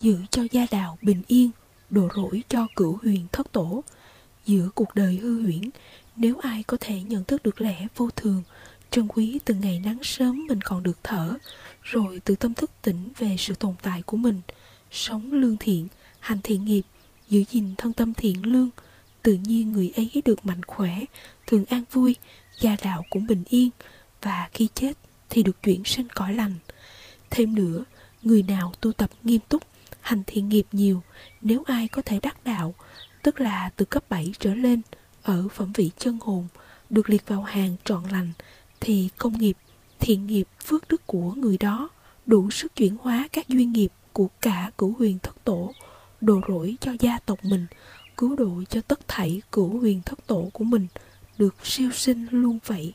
giữ cho gia đạo bình yên, đổ rỗi cho cửu huyền thất tổ. Giữa cuộc đời hư huyễn, nếu ai có thể nhận thức được lẽ vô thường, trân quý từ ngày nắng sớm mình còn được thở, rồi từ tâm thức tỉnh về sự tồn tại của mình, sống lương thiện, hành thiện nghiệp, giữ gìn thân tâm thiện lương, tự nhiên người ấy được mạnh khỏe, thường an vui, gia đạo cũng bình yên, và khi chết thì được chuyển sinh cõi lành. Thêm nữa, người nào tu tập nghiêm túc, hành thiện nghiệp nhiều, nếu ai có thể đắc đạo, tức là từ cấp 7 trở lên, ở phẩm vị chân hồn, được liệt vào hàng trọn lành, thì công nghiệp, thiện nghiệp, phước đức của người đó đủ sức chuyển hóa các duyên nghiệp của cả cửu huyền thất tổ, đồ rỗi cho gia tộc mình, cứu độ cho tất thảy cửu huyền thất tổ của mình, được siêu sinh luôn vậy.